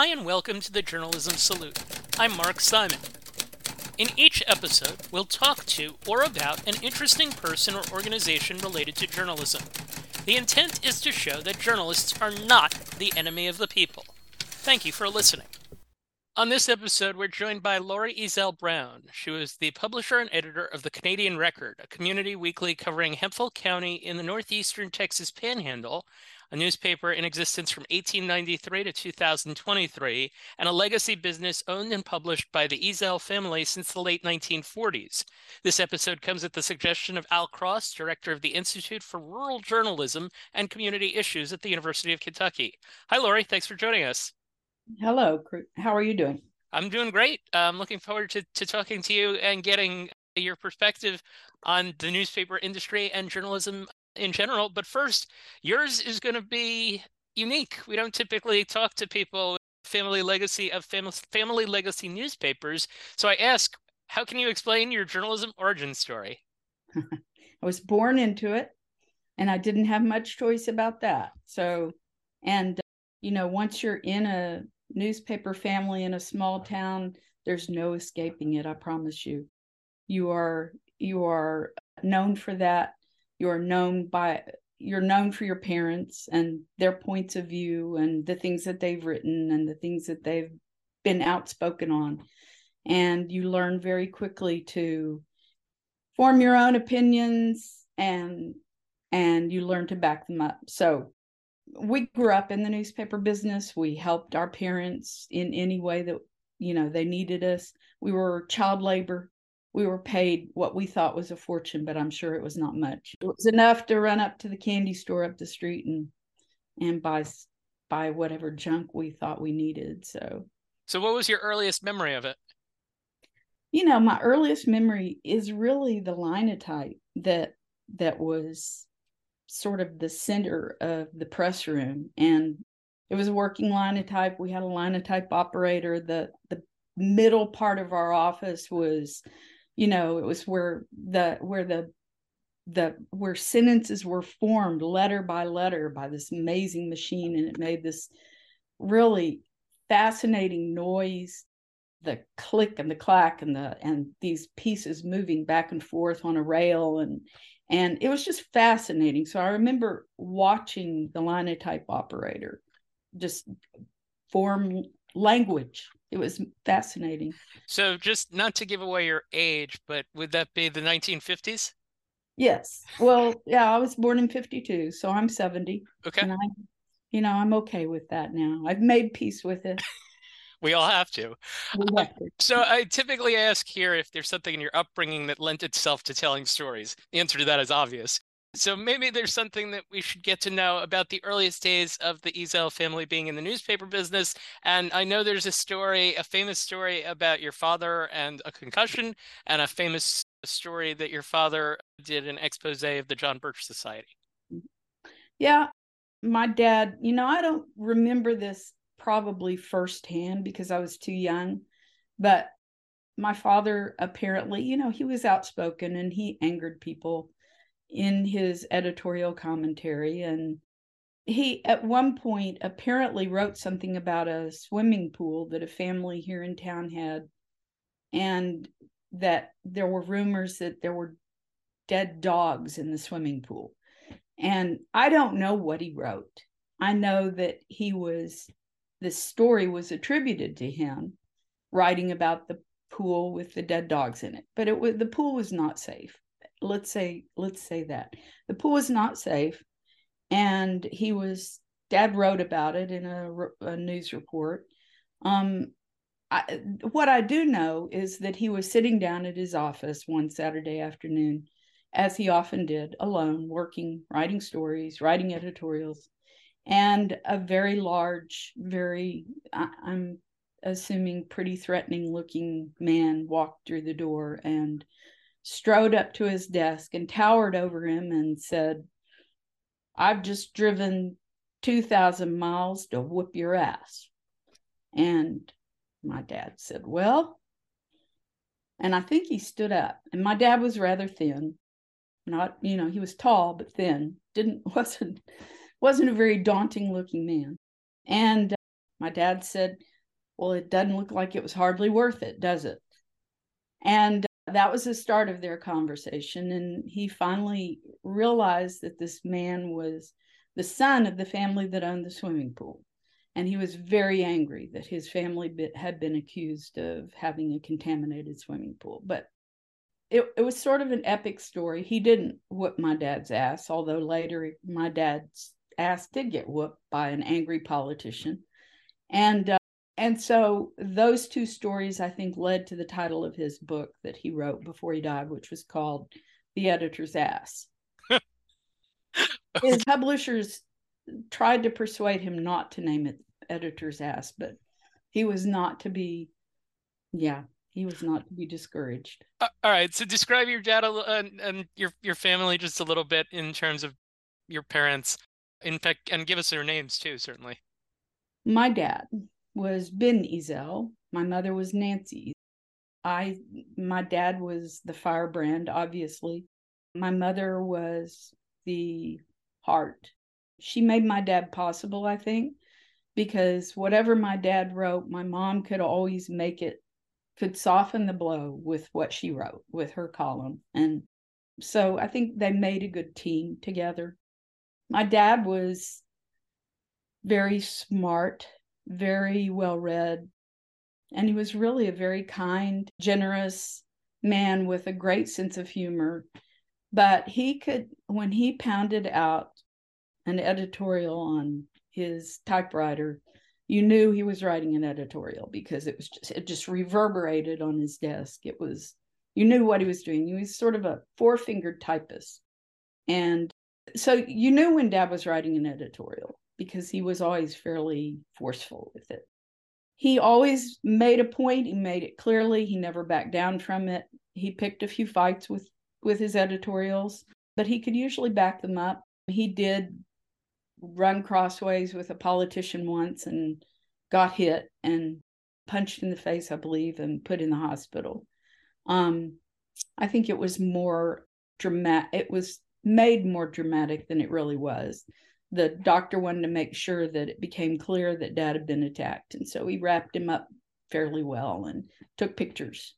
Hi, and welcome to the Journalism Salute. I'm Mark Simon. In each episode, we'll talk to or about an interesting person or organization related to journalism. The intent is to show that journalists are not the enemy of the people. Thank you for listening. On this episode, we're joined by Laurie Ezzell Brown. She was the publisher and editor of the Canadian Record, a community weekly covering Hemphill County in the northeastern Texas panhandle, a newspaper in existence from 1893 to 2023, and a legacy business owned and published by the Ezzell family since the late 1940s. This episode comes at the suggestion of Al Cross, director of the Institute for Rural Journalism and Community Issues at the University of Kentucky. Hi, Laurie. Thanks for joining us. Hello. How are you doing? I'm doing great. I'm looking forward to, to talking to you and getting your perspective on the newspaper industry and journalism in general. But first, yours is going to be unique. We don't typically talk to people family legacy of family family legacy newspapers. So I ask, how can you explain your journalism origin story? I was born into it, and I didn't have much choice about that. So, and you know, once you're in a newspaper family in a small town, there's no escaping it. I promise you. You are you are known for that you're known by you're known for your parents and their points of view and the things that they've written and the things that they've been outspoken on. And you learn very quickly to form your own opinions and and you learn to back them up. So we grew up in the newspaper business. We helped our parents in any way that you know they needed us. We were child labor we were paid what we thought was a fortune, but I'm sure it was not much. It was enough to run up to the candy store up the street and and buy buy whatever junk we thought we needed. So So what was your earliest memory of it? You know, my earliest memory is really the linotype that that was sort of the center of the press room and it was a working linotype. We had a linotype operator. The the middle part of our office was you know it was where the where the the where sentences were formed letter by letter by this amazing machine and it made this really fascinating noise. The click and the clack and the and these pieces moving back and forth on a rail and and it was just fascinating. So i remember watching the linotype operator just form language it was fascinating. So, just not to give away your age, but would that be the 1950s? Yes. Well, yeah, I was born in 52, so I'm 70. Okay. And I, you know, I'm okay with that now. I've made peace with it. we all have to. Uh, have to. so, I typically ask here if there's something in your upbringing that lent itself to telling stories. The answer to that is obvious. So maybe there's something that we should get to know about the earliest days of the Ezzell family being in the newspaper business. And I know there's a story, a famous story about your father and a concussion, and a famous story that your father did an expose of the John Birch Society. Yeah, my dad, you know, I don't remember this probably firsthand because I was too young, but my father apparently, you know, he was outspoken and he angered people in his editorial commentary and he at one point apparently wrote something about a swimming pool that a family here in town had and that there were rumors that there were dead dogs in the swimming pool. And i don't know what he wrote. I know that he was the story was attributed to him writing about the pool with the dead dogs in it but it was the pool was not safe let's say let's say that. The pool was not safe and he was dad wrote about it in a, a news report. Um I, what i do know is that he was sitting down at his office one saturday afternoon as he often did alone working writing stories writing editorials and a very large very I, i'm assuming pretty threatening looking man walked through the door and strode up to his desk and towered over him and said, I've just driven 2,000 miles to whoop your ass. And my dad said, Well, and I think he stood up. And my dad was rather thin. Not, you know, he was tall but thin. Didn't wasn't wasn't a very daunting looking man. And My dad said, Well, it doesn't look like it was hardly worth it, does it? And that was the start of their conversation. And he finally realized that this man was the son of the family that owned the swimming pool. And he was very angry that his family had been accused of having a contaminated swimming pool. But it, it was sort of an epic story. He didn't whoop my dad's ass, although later my dad's ass did get whooped by an angry politician. And and so those two stories i think led to the title of his book that he wrote before he died which was called the editor's ass. His publishers tried to persuade him not to name it editor's ass but he was not to be yeah he was not to be discouraged. Uh, all right so describe your dad and, and your your family just a little bit in terms of your parents. In fact and give us their names too certainly. My dad was Ben Ezzell. My mother was Nancy. I my dad was the firebrand, obviously. My mother was the heart. She made my dad possible, I think, because whatever my dad wrote, my mom could always make it could soften the blow with what she wrote with her column. And so I think they made a good team together. My dad was very smart very well read. And he was really a very kind, generous man with a great sense of humor. But he could, when he pounded out an editorial on his typewriter, you knew he was writing an editorial because it was just, it just reverberated on his desk. It was, you knew what he was doing. He was sort of a four fingered typist. And so you knew when dad was writing an editorial because he was always fairly forceful with it. He always made a point, he made it clearly, he never backed down from it. He picked a few fights with with his editorials, but he could usually back them up. He did run crossways with a politician once and got hit and punched in the face, I believe, and put in the hospital. Um, I think it was more dramatic. It was made more dramatic than it really was the doctor wanted to make sure that it became clear that dad had been attacked. And so he wrapped him up fairly well and took pictures.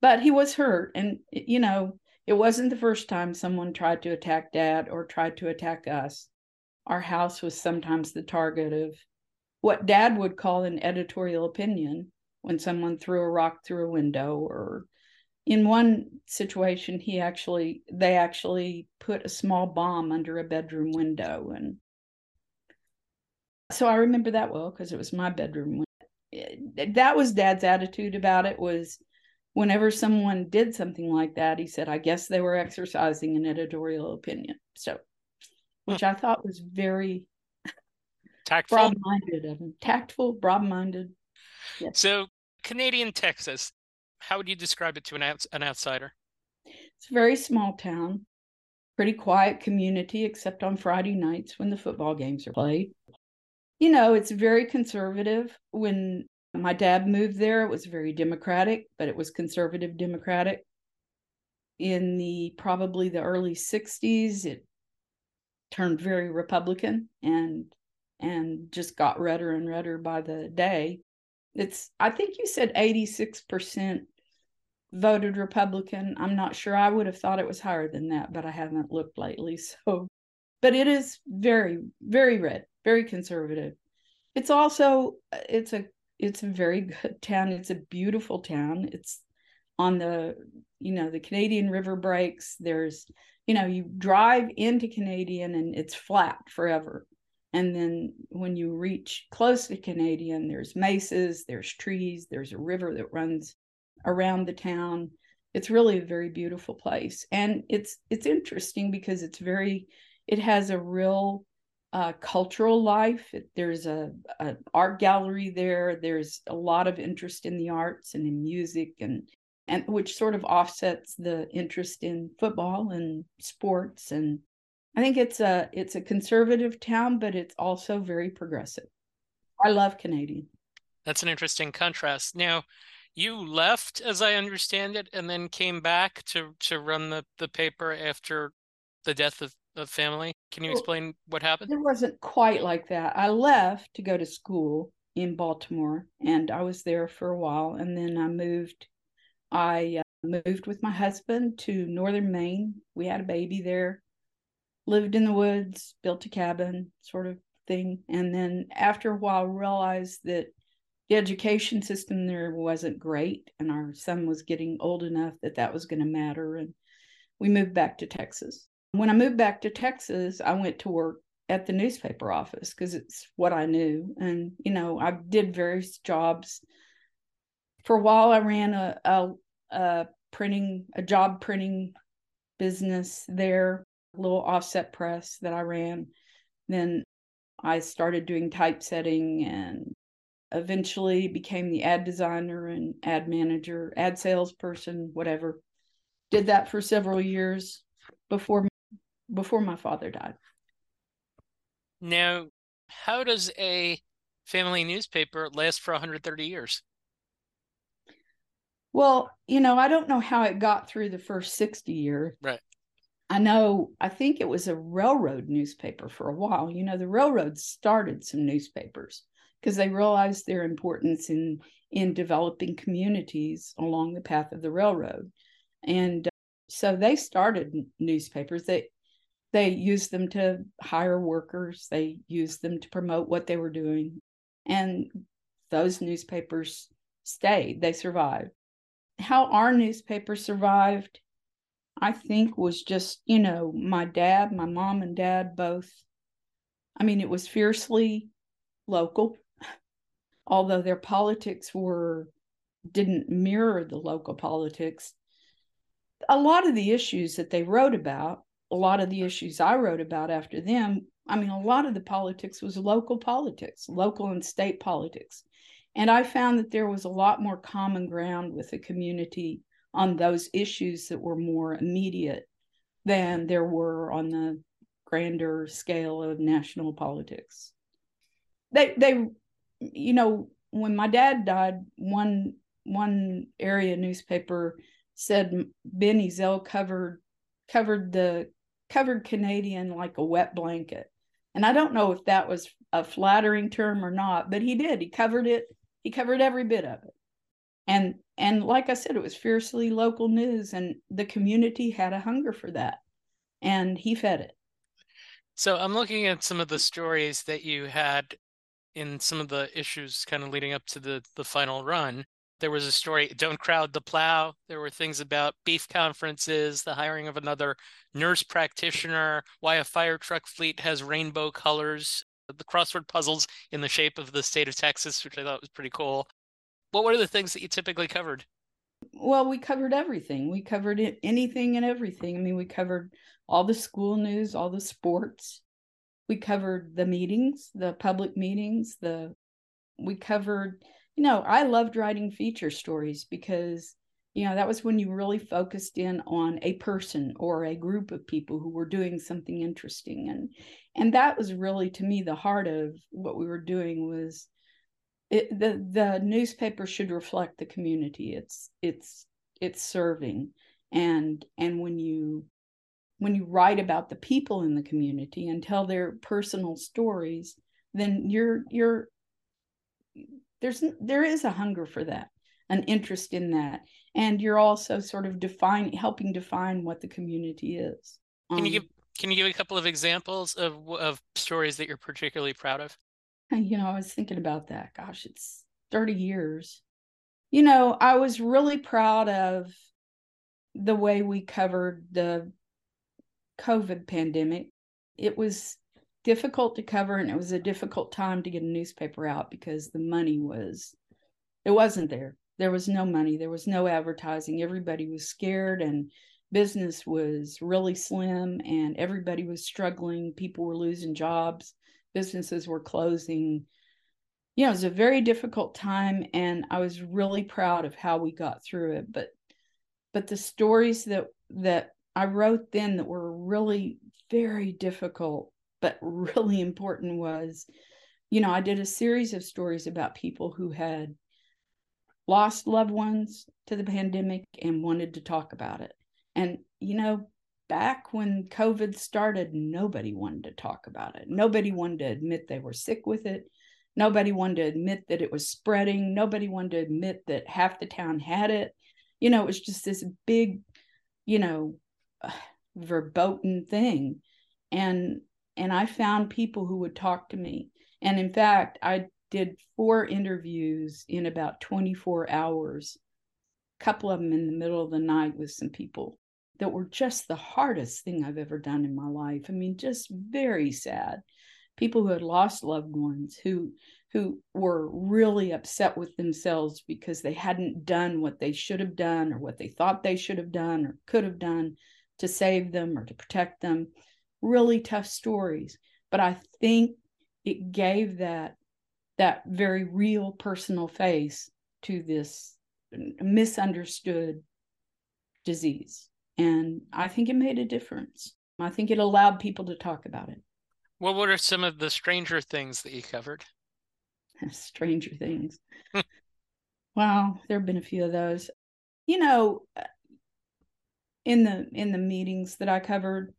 But he was hurt. And, you know, it wasn't the first time someone tried to attack dad or tried to attack us. Our house was sometimes the target of what dad would call an editorial opinion when someone threw a rock through a window or in one situation he actually they actually put a small bomb under a bedroom window and so i remember that well because it was my bedroom eh, that was dad's attitude about it was whenever someone did something like that he said i guess they were exercising an editorial opinion. So hmm. which i thought was very tactful? broad-minded of him. Tactful broad-minded. Yes. so canadian texas how would you describe it to an, outs- an outsider? It's a very small town, pretty quiet community, except on Friday nights when the football games are played. You know, it's very conservative. When my dad moved there, it was very democratic, but it was conservative democratic. In the probably the early 60s, it turned very Republican and and just got redder and redder by the day. It's I think you said 86% voted Republican. I'm not sure. I would have thought it was higher than that, but I haven't looked lately. So, but it is very, very red, very conservative. It's also uh, it's a it's a very good town. It's a beautiful town. It's on the you know the Canadian River breaks. There's you know you drive into Canadian and it's flat forever. And then when you reach close to Canadian, there's mesas, there's trees, there's a river that runs around the town. It's really a very beautiful place, and it's it's interesting because it's very it has a real uh, cultural life. There's a an art gallery there. There's a lot of interest in the arts and in music, and and which sort of offsets the interest in football and sports. And I think it's a it's a conservative town, but it's also very progressive. I love Canadian. That's an interesting contrast. Now, you left, as I understand it, and then came back to to run the the paper after the death of, of family. Can you explain what happened? It wasn't quite like that. I left to go to school in Baltimore, and I was there for a while, and then I moved. I uh, moved with my husband to northern Maine. We had a baby there, lived in the woods, built a cabin, sort of thing, and then after a while realized that the education system there wasn't great, and our son was getting old enough that that was going to matter, and we moved back to Texas. When I moved back to Texas, I went to work at the newspaper office because it's what I knew. And, you know, I did various jobs. For a while, I ran a, a, a printing, a job printing business there, a little offset press that I ran. Then I started doing typesetting and eventually became the ad designer and ad manager, ad salesperson, whatever. Did that for several years before before my father died. Now, how does a family newspaper last for 130 years? Well, you know, I don't know how it got through the first 60 years. Right. I know, I think it was a railroad newspaper for a while. You know, the railroads started some newspapers because they realized their importance in in developing communities along the path of the railroad. And so they started newspapers. They they used them to hire workers. They used them to promote what they were doing. And those newspapers stayed. They survived. How our newspaper survived i think was just you know my dad my mom and dad both i mean it was fiercely local although their politics were didn't mirror the local politics a lot of the issues that they wrote about a lot of the issues I wrote about after them, I mean, a lot of the politics was local politics, local and state politics. And I found that there was a lot more common ground with the community on those issues that were more immediate than there were on the grander scale of national politics. They they you know, when my dad died, one one area newspaper said Ben Ezzell covered covered the covered Canadian like a wet blanket. And I don't know if that was a flattering term or not, but he did. He covered it. He covered every bit of it. And and like I said, it was fiercely local news, and the community had a hunger for that, and he fed it. So I'm looking at some of the stories that you had in some of the issues kind of leading up to the the final run. There was a story, Don't Crowd the Plow. There were things about beef conferences, the hiring of another nurse practitioner, why a fire truck fleet has rainbow colors, the crossword puzzles in the shape of the state of Texas, which I thought was pretty cool. What were the things that you typically covered? Well, we covered everything. We covered anything and everything. I mean, we covered all the school news, all the sports. We covered the meetings, the public meetings, the we covered you know, I loved writing feature stories because, you know, that was when you really focused in on a person or a group of people who were doing something interesting. And and that was really to me the heart of what we were doing was it, the the newspaper should reflect the community it's it's it's serving and and when you when you write about the people in the community and tell their personal stories then you're you're there's there is a hunger for that an interest in that. And you're also sort of define helping define what the community is. Can um, you give can you give a couple of examples of of stories that you're particularly proud of? You know i was thinking about that. Gosh it's 30 years. You know i was really proud of the way we covered the covid pandemic it was difficult to cover and it was a difficult time to get a newspaper out because the money was it wasn't there. There was no money. There was no advertising. Everybody was scared and business was really slim and everybody was struggling. People were losing jobs. Businesses were closing. You know it was a very difficult time and i was really proud of how we got through it but but the stories that that i wrote then that were really very difficult but really important was you know i did a series of stories about people who had lost loved ones to the pandemic and wanted to talk about it and you know back when covid started nobody wanted to talk about it nobody wanted to admit they were sick with it Nobody wanted to admit that it was spreading. Nobody wanted to admit that half the town had it. You know, it was just this big, you know, verboten thing. And and I found people who would talk to me. And in fact, I did four interviews in about 24 hours, a couple of them in the middle of the night with some people that were just the hardest thing I've ever done in my life. I mean, just very sad. People who had lost loved ones, who who were really upset with themselves because they hadn't done what they should have done or what they thought they should have done or could have done to save them or to protect them. Really tough stories. But I think it gave that that very real personal face to this misunderstood disease. And I think it made a difference. I think it allowed people to talk about it. Well, what are some of the stranger things that you covered? stranger things. wow, there have been a few of those. You know, in the in the meetings that I covered,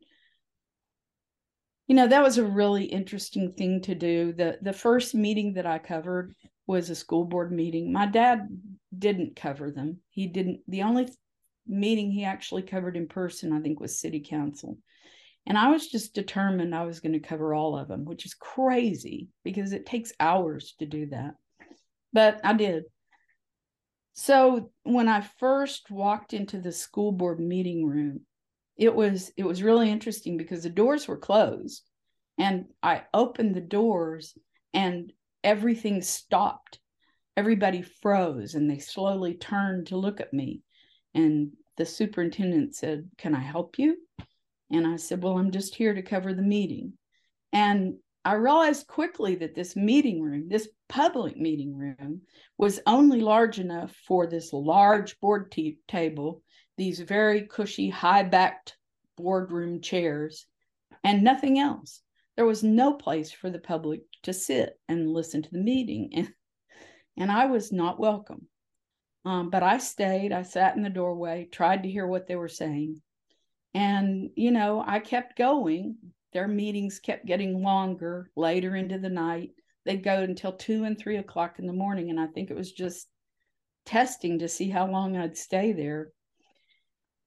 you know, that was a really interesting thing to do. The the first meeting that I covered was a school board meeting. My dad didn't cover them. He didn't the only meeting he actually covered in person, I think, was city council. And I was just determined I was going to cover all of them, which is crazy because it takes hours to do that. But I did. So when I first walked into the school board meeting room, it was it was really interesting because the doors were closed and I opened the doors and everything stopped. Everybody froze and they slowly turned to look at me. And the superintendent said, Can I help you? And I said, Well, I'm just here to cover the meeting. And I realized quickly that this meeting room, this public meeting room, was only large enough for this large board t- table, these very cushy, high backed boardroom chairs, and nothing else. There was no place for the public to sit and listen to the meeting. And, and I was not welcome. Um, but I stayed, I sat in the doorway, tried to hear what they were saying. And, you know, I kept going. Their meetings kept getting longer later into the night. They'd go until two and three o'clock in the morning. And I think it was just testing to see how long I'd stay there.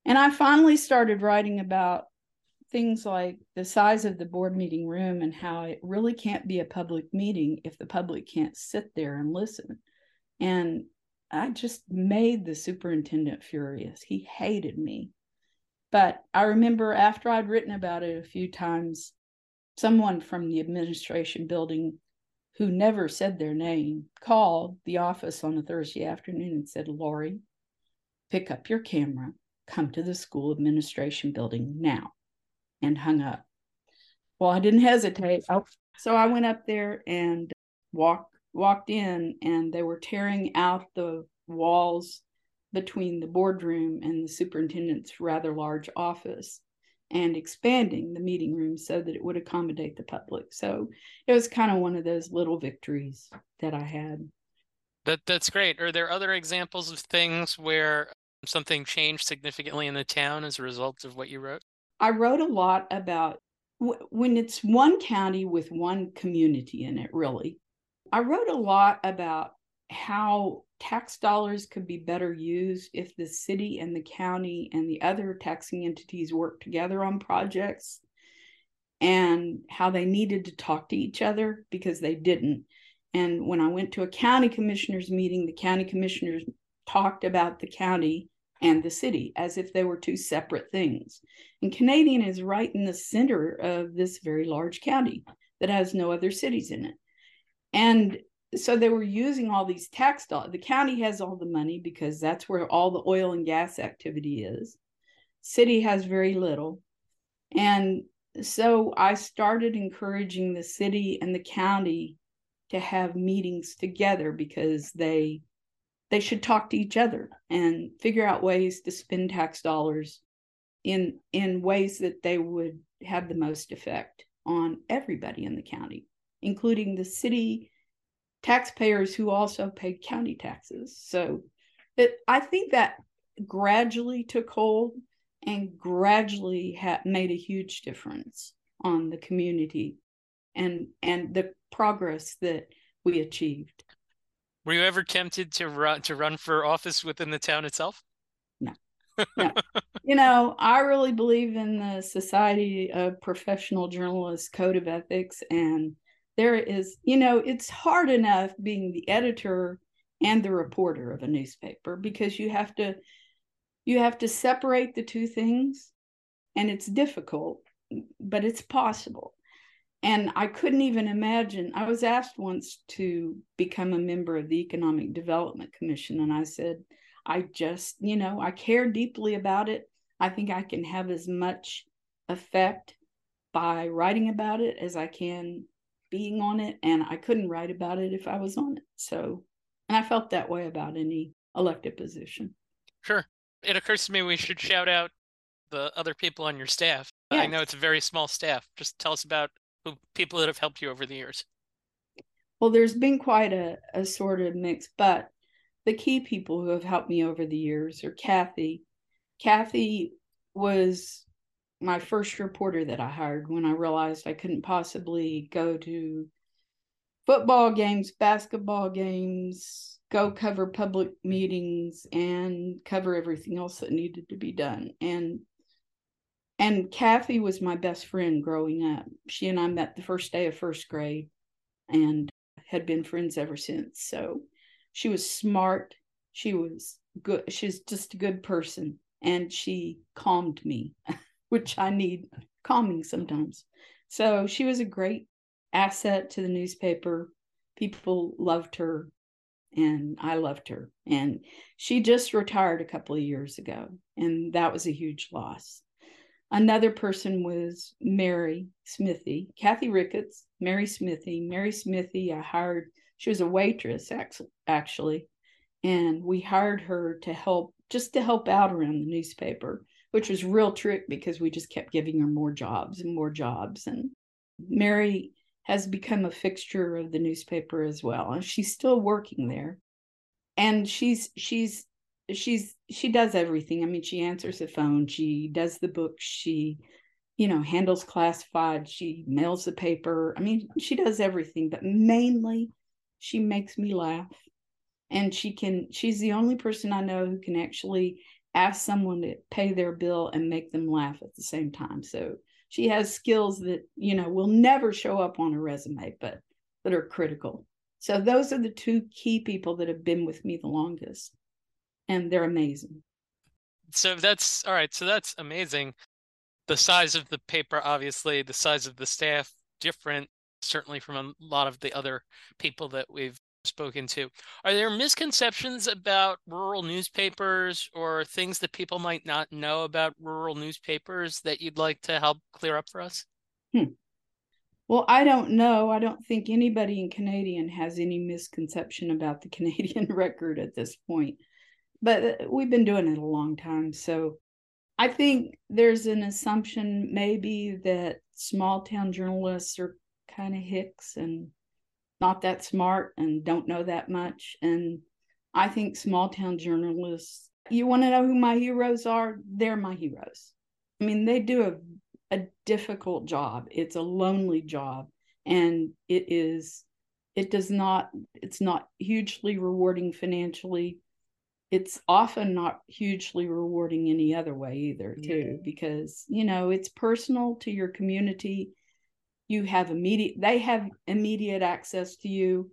And I finally started writing about things like the size of the board meeting room and how it really can't be a public meeting if the public can't sit there and listen. And I just made the superintendent furious. He hated me. But I remember after I'd written about it a few times, someone from the administration building who never said their name called the office on a Thursday afternoon and said, Laurie, pick up your camera, come to the school administration building now, and hung up. Well, I didn't hesitate. Oh. So I went up there and walked walked in and they were tearing out the walls between the boardroom and the superintendent's rather large office and expanding the meeting room so that it would accommodate the public. So it was kind of one of those little victories that I had. That that's great. Are there other examples of things where something changed significantly in the town as a result of what you wrote? I wrote a lot about w- when it's one county with one community in it, really. I wrote a lot about how tax dollars could be better used if the city and the county and the other taxing entities work together on projects and how they needed to talk to each other because they didn't. And when I went to a county commissioners meeting, the county commissioners talked about the county and the city as if they were two separate things. And Canadian is right in the center of this very large county that has no other cities in it. And so they were using all these tax dollars. The county has all the money because that's where all the oil and gas activity is. City has very little. And so I started encouraging the city and the county to have meetings together because they they should talk to each other and figure out ways to spend tax dollars in in ways that they would have the most effect on everybody in the county including the city taxpayers who also paid county taxes. So it, I think that gradually took hold and gradually ha- made a huge difference on the community and and the progress that we achieved. Were you ever tempted to run to run for office within the town itself? No. No. you know, I really believe in the Society of Professional Journalists Code of Ethics and there is, you know, it's hard enough being the editor and the reporter of a newspaper because you have to you have to separate the two things and it's difficult but it's possible. And i couldn't even imagine i was asked once to become a member of the economic development commission and i said i just you know i care deeply about it. I think i can have as much effect by writing about it as i can being on it and i couldn't write about it if i was on it. So and i felt that way about any elected position. Sure. It occurs to me we should shout out the other people on your staff. I know it's a very small staff. Just tell us about who people that have helped you over the years. Well there's been quite a, a sort of mix but the key people who have helped me over the years are kathy. Kathy was my first reporter that I hired when I realized I couldn't possibly go to football games, basketball games, go mm. cover public meetings and cover everything else that needed to be done. And and Kathy was my best friend growing up. She and I met the first day of first grade and had been friends ever since. So she was smart. She was good. She's just a good person. And she calmed me. which I need calming sometimes. So she was a great asset to the newspaper. People loved her and I loved her. And she just retired a couple of years ago, and that was a huge loss. Another person was Mary Smithy, Kathy Ricketts, Mary Smithy. Mary Smithy, I hired, she was a waitress actually, and we hired her to help, just to help out around the newspaper which was real trick because we just kept giving her more jobs and more jobs. And Mary has become a fixture of the newspaper as well. And she's still working there. And she's she's she's she does everything. I mean, she answers the phone, she does the books, she you know, handles classified, she mails the paper. I mean, she does everything, but mainly she makes me laugh. And she can she's the only person I know who can actually ask someone to pay their bill and make them laugh at the same time. So she has skills that, you know, will never show up on a resume, but that are critical. So those are the two key people that have been with me the longest. And they're amazing. So that's all right. So that's amazing. The size of the paper, obviously, the size of the staff, different, certainly from a lot of the other people that we've spoken to. Are there misconceptions about rural newspapers or things that people might not know about rural newspapers that you'd like to help clear up for us? Hmm. Well, I don't know. I don't think anybody in Canadian has any misconception about the Canadian record at this point. But uh, we've been doing it a long time. So I think there's an assumption maybe that small town journalists are kind of hicks and not that smart and don't know that much. And I think small town journalists, you want to know who my heroes are? They're my heroes. I mean, they do a, a difficult job. It's a lonely job. And it is, it does not, it's not hugely rewarding financially. It's often not hugely rewarding any other way either, too, yeah. because, you know, it's personal to your community you have immediate they have immediate access to you.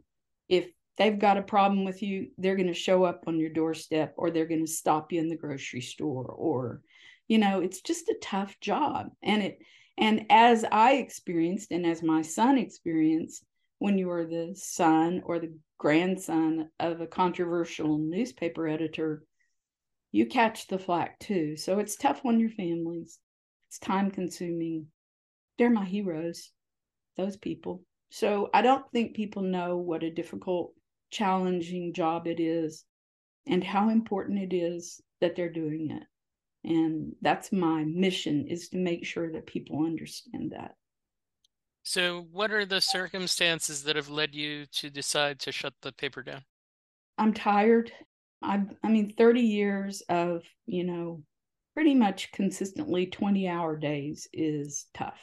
If they've got a problem with you they're going to show up on your doorstep or they're going to stop you in the grocery store or you know it's just a tough job. And it and as i experienced and as my son experienced when you are the son or the grandson of a controversial newspaper editor you catch the flack too. So it's tough on your families. It's time consuming. They're my heroes those people. So I don't think people know what a difficult, challenging job it is and how important it is that they're doing it. And that's my mission is to make sure that people understand that. So what are the circumstances that have led you to decide to shut the paper down? I'm tired. I I mean 30 years of, you know, pretty much consistently 20 hour days is tough.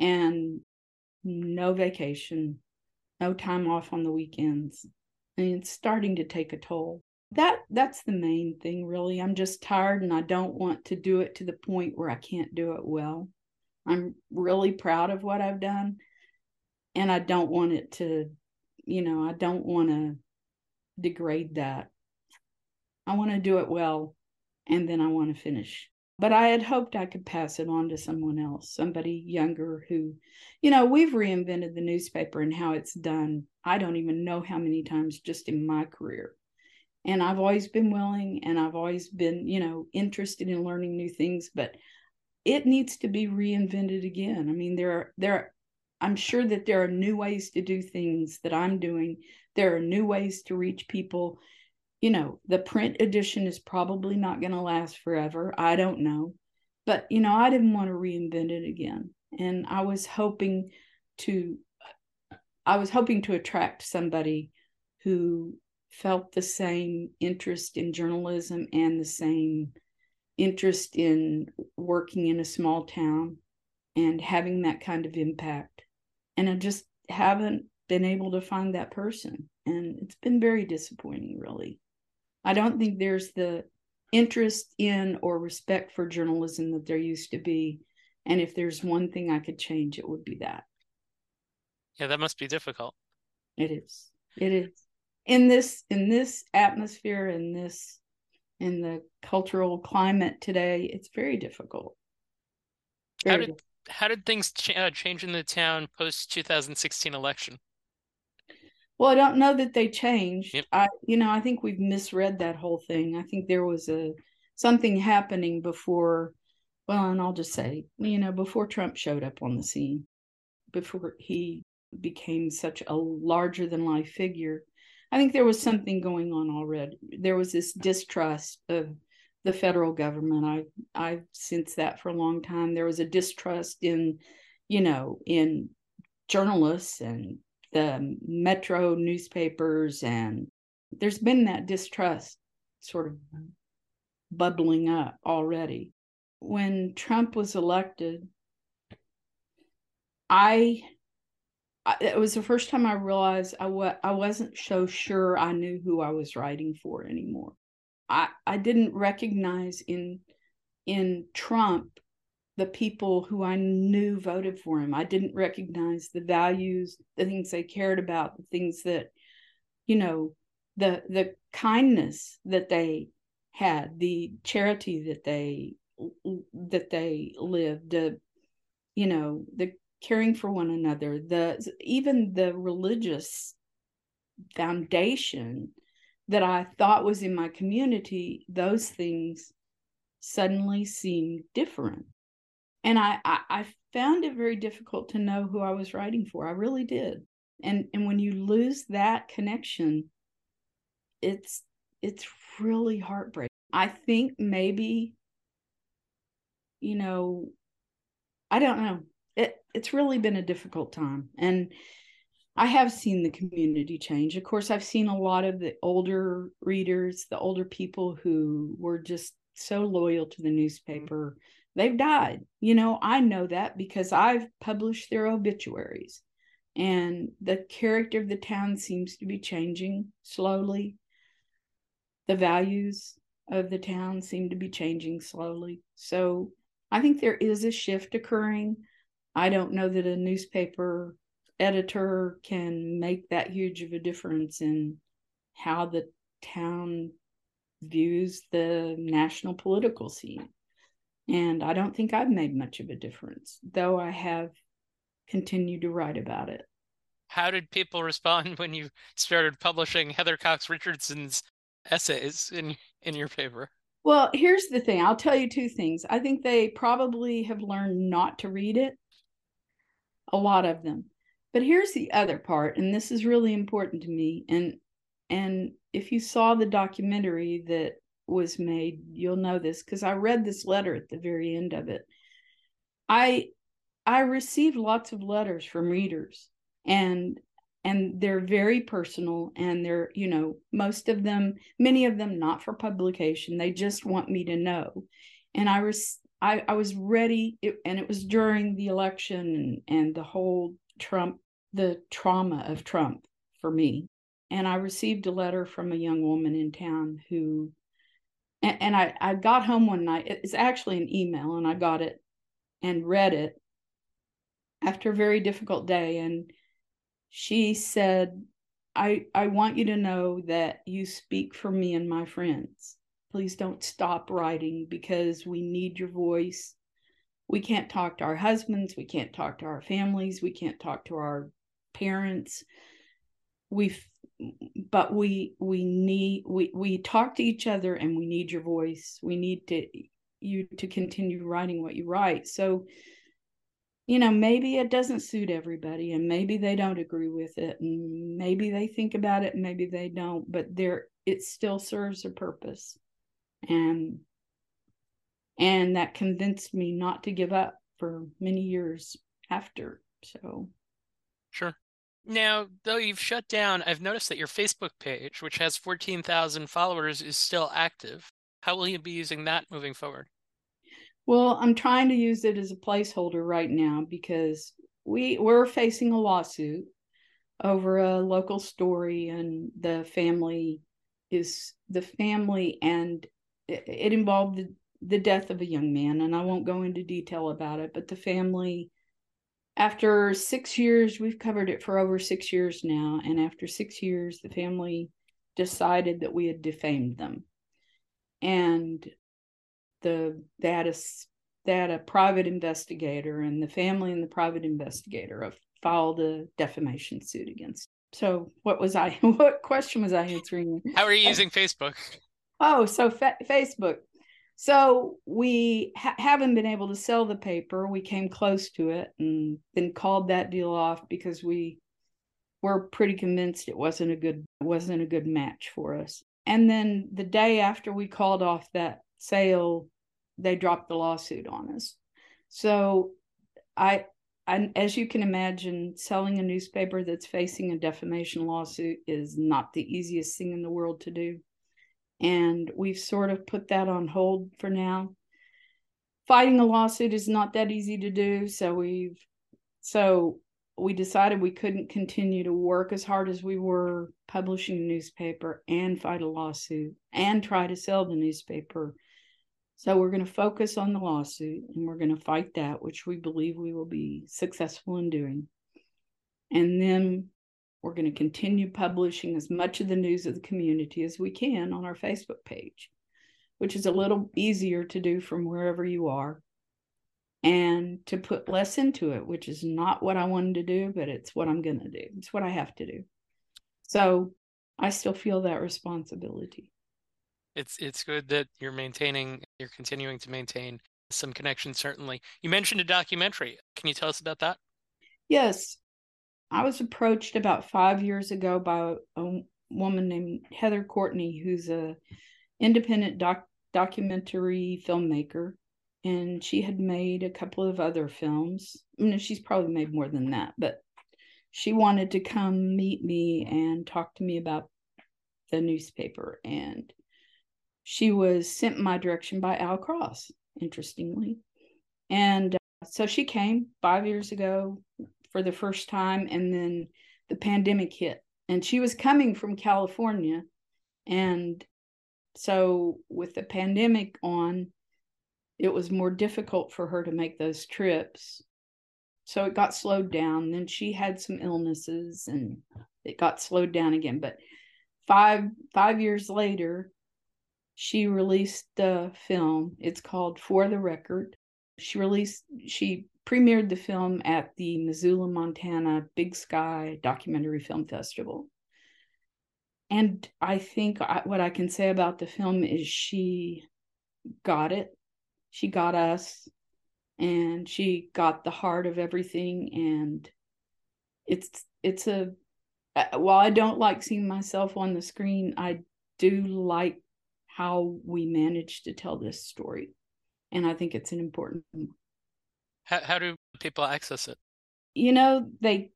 And no vacation, no time off on the weekends. And it's starting to take a toll. That that's the main thing really. I'm just tired and I don't want to do it to the point where I can't do it well. I'm really proud of what I've done and I don't want it to you know, I don't want to degrade that. I want to do it well and then I want to finish. But I had hoped I could pass it on to someone else, somebody younger who, you know, we've reinvented the newspaper and how it's done. I don't even know how many times just in my career. And I've always been willing and I've always been, you know, interested in learning new things, but it needs to be reinvented again. I mean, there are there are, I'm sure that there are new ways to do things that I'm doing. There are new ways to reach people you know, the print edition is probably not going to last forever. I don't know. But, you know, I didn't want to reinvent it again. And I was hoping to I was hoping to attract somebody who felt the same interest in journalism and the same interest in working in a small town and having that kind of impact. And I just haven't been able to find that person. And it's been very disappointing, really. I don't think there's the interest in or respect for journalism that there used to be. And if there's one thing I could change, it would be that. Yeah, that must be difficult. It is. It is. In this in this atmosphere in this in the cultural climate today, it's very difficult. Very how did difficult. how did things ch- uh, change in the town post 2016 election? Well, I don't know that they changed. Yep. I, you know, I think we've misread that whole thing. I think there was a something happening before. Well, and I'll just say, you know, before Trump showed up on the scene, before he became such a larger than life figure, I think there was something going on already. There was this distrust of the federal government. I I sensed that for a long time. There was a distrust in, you know, in journalists and the metro newspapers and there's been that distrust sort of bubbling up already. When trump was elected i it was the first time i realized I wa- I wasn't so sure i knew who i was writing for anymore. I i didn't recognize in in trump the people who I knew voted for him. I didn't recognize the values, the things they cared about, the things that, you know, the the kindness that they had, the charity that they that they lived, the you know, the caring for one another, the even the religious foundation that I thought was in my community, those things suddenly seemed different and I, I, I found it very difficult to know who I was writing for. I really did. And and when you lose that connection, it's it's really heartbreaking. I think maybe, you know, I don't know. It it's really been a difficult time. And I have seen the community change. Of course, I've seen a lot of the older readers, the older people who were just so loyal to the mm-hmm. newspaper they've died. You know, I know that because I've published their obituaries. And the character of the town seems to be changing slowly. The values of the town seem to be changing slowly. So I think there is a shift occurring. I don't know that a newspaper editor can make that huge of a difference in how the town views the national political scene. And I don't think I've made much of a difference, though I have continued to write about it. How did people respond when you started publishing Heather Cox Richardson's essays in in your paper? Well, here's the thing. I'll tell you two things. I think they probably have learned not to read it. A lot of them. But here's the other part, and this is really important to me. And and if you saw the documentary that was made, you'll know this because I read this letter at the very end of it. I I received lots of letters from readers and and they're very personal and they're you know most of them many of them not for publication they just want me to know and i was i, I was ready it, and it was during the election and, and the whole trump the trauma of Trump for me. And I received a letter from a young woman in town who, and, and I, I got home one night. It's actually an email, and I got it and read it after a very difficult day. And she said, I, I want you to know that you speak for me and my friends. Please don't stop writing because we need your voice. We can't talk to our husbands. We can't talk to our families. We can't talk to our parents. We, but we we need we we talk to each other and we need your voice. We need to you to continue writing what you write. So you know, maybe it doesn't suit everybody and maybe they don't agree with it and maybe they think about it maybe they don't, but there it still serves a purpose. And and that convinced me not to give up for many years after. So Sure. Now, though you've shut down, I've noticed that your Facebook page, which has 14,000 followers, is still active. How will you be using that moving forward? Well, I'm trying to use it as a placeholder right now because we we're facing a lawsuit over a local story and the family is the family and it, it involved the, the death of a young man and I won't go into detail about it but the family after 6 years we've covered it for over 6 years now and after 6 years the family decided that we had defamed them and the that is that a private investigator and the family and the private investigator have filed a defamation suit against. So what was I? What question was I answering? How are you uh, using Facebook? Oh, so fa- Facebook. So we ha- haven't been able to sell the paper. We came close to it and then called that deal off because we were pretty convinced it wasn't a good wasn't a good match for us. And then the day after we called off that sale, they dropped the lawsuit on us. So I, I as you can imagine, selling a newspaper that's facing a defamation lawsuit is not the easiest thing in the world to do. And we've sort of put that on hold for now. Fighting a lawsuit is not that easy to do. So we've so we decided we couldn't continue to work as hard as we were publishing a newspaper and fight a lawsuit and try to sell the newspaper so we're going to focus on the lawsuit and we're going to fight that, which we believe we will be successful in doing. And then we're going to continue publishing as much of the news of the community as we can on our Facebook page, which is a little easier to do from wherever you are. And to put less into it, which is not what I wanted to do, but it's what I'm going to do. It's what I have to do. So I still feel that responsibility it's it's good that you're maintaining you're continuing to maintain some connection certainly you mentioned a documentary can you tell us about that yes i was approached about five years ago by a woman named heather courtney who's a independent doc documentary filmmaker and she had made a couple of other films I mean, she's probably made more than that but she wanted to come meet me and talk to me about the newspaper and she was sent my direction by Al Cross, interestingly. And uh, so she came five years ago for the first time, and then the pandemic hit. And she was coming from California. And so, with the pandemic on, it was more difficult for her to make those trips. So it got slowed down. Then she had some illnesses and it got slowed down again. But five five years later, she released the film. It's called For the Record. She released, she premiered the film at the Missoula, Montana Big Sky Documentary Film Festival. And I think I, what I can say about the film is she got it. She got us and she got the heart of everything and it's it's a uh, while I don't like seeing myself on the screen, I do like how we managed to tell this story. And I think it's an important how, how do people access it? You know, they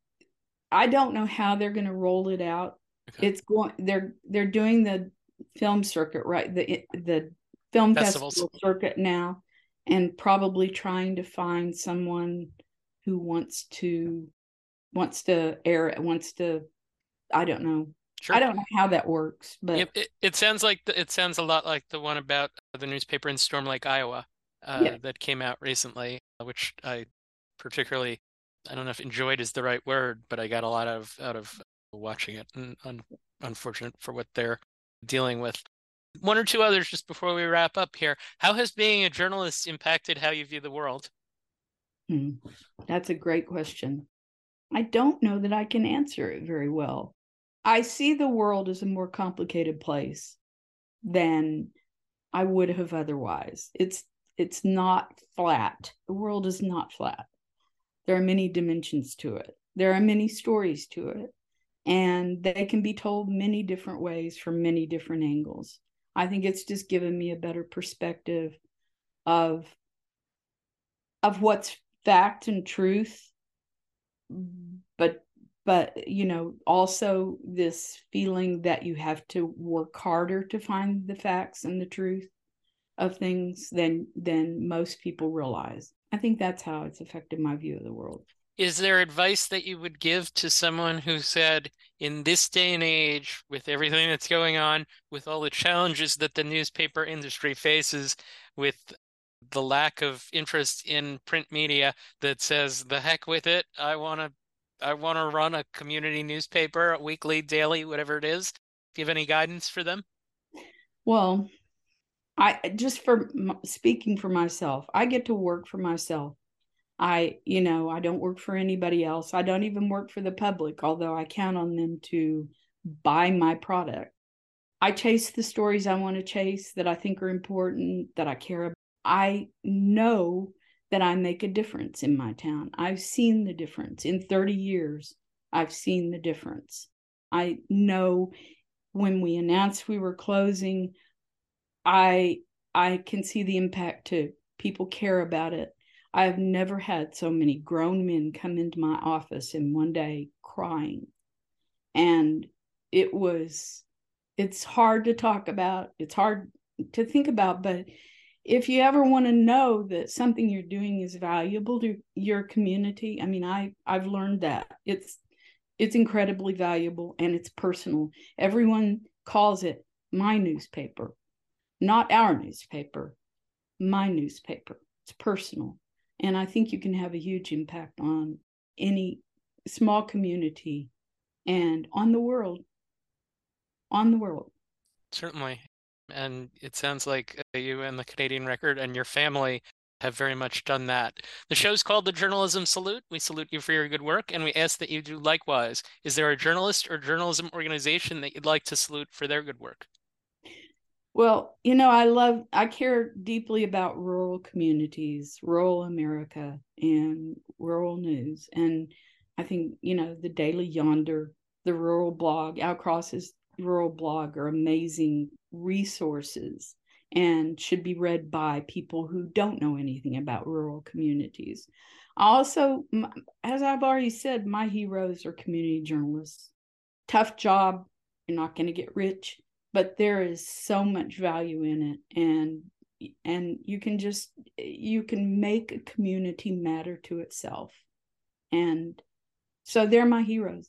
I don't know how they're going to roll it out. Okay. It's going they're they're doing the film circuit right the the film Festivals. festival circuit now and probably trying to find someone who wants to wants to air it, wants to. I don't know. Sure. I don't know how that works, but It, it, it sounds like the, it sounds a lot like the one about the newspaper in Storm Lake, Iowa, uh, Yeah. that came out recently, which I particularly, I don't know if enjoyed is the right word, but I got a lot of out of watching it, and un, unfortunate for what they're dealing with. One or two others just before we wrap up here. How has being a journalist impacted how you view the world? Hmm, That's a great question. I don't know that I can answer it very well. I see the world as a more complicated place than I would have otherwise. It's it's not flat. The world is not flat. There are many dimensions to it. There are many stories to it. And they can be told many different ways from many different angles. I think it's just given me a better perspective of of what's fact and truth but but you know also this feeling that you have to work harder to find the facts and the truth of things than than most people realize i think that's how it's affected my view of the world Is there advice that you would give to someone who said, in this day and age, with everything that's going on, with all the challenges that the newspaper industry faces, with the lack of interest in print media, that says, the heck with it, I want to, I want to run a community newspaper, weekly, daily, whatever it is. Do you have any guidance for them? well i uh, just for speaking for myself i get to work for myself. I you know i don't work for anybody else. I don't even work for the public although i count on them to buy my product. I chase the stories i want to chase that i think are important that i care about i know that i make a difference in my town. I've seen the difference. In 30 years i've seen the difference. I know when we announced we were closing i i can see the impact too. People care about it. I've never had so many grown men come into my office in one day crying. And it was it's hard to talk about it's hard to think about but if you ever want to know that something you're doing is valuable to your community i mean i i've learned that. It's it's incredibly valuable and it's personal. Everyone calls it my newspaper not our newspaper my newspaper it's personal and i think you can have a huge impact on any small community and on the world on the world Certainly. And it sounds like uh, you and the Canadian Record and your family have very much done that. The show's called The Journalism Salute. We salute you for your good work and we ask that you do likewise. Is there a journalist or journalism organization that you'd like to salute for their good work? Well, you know, I love, I care deeply about rural communities, rural America, and rural news. And I think, you know, the Daily Yonder, the rural blog, Al Cross's rural blog are amazing resources and should be read by people who don't know anything about rural communities. Also, as I've already said, my heroes are community journalists. Tough job, you're not going to get rich but there is so much value in it and and you can just you can make a community matter to itself and so they're my heroes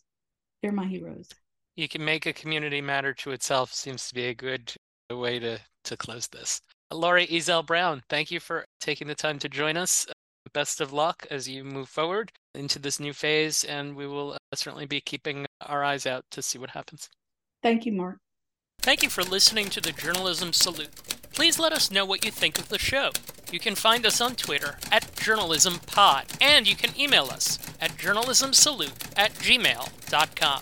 they're my heroes You can make a community matter to itself seems to be a good way to, to close this. Laurie Ezzell Brown, thank you for taking the time to join us. Best of luck as you move forward into this new phase, and we will uh, certainly be keeping our eyes out to see what happens. thank you mark Thank you for listening to the Journalism Salute. Please let us know what you think of the show. You can find us on Twitter at JournalismPod, and you can email us at journalismsalute at gmail.com.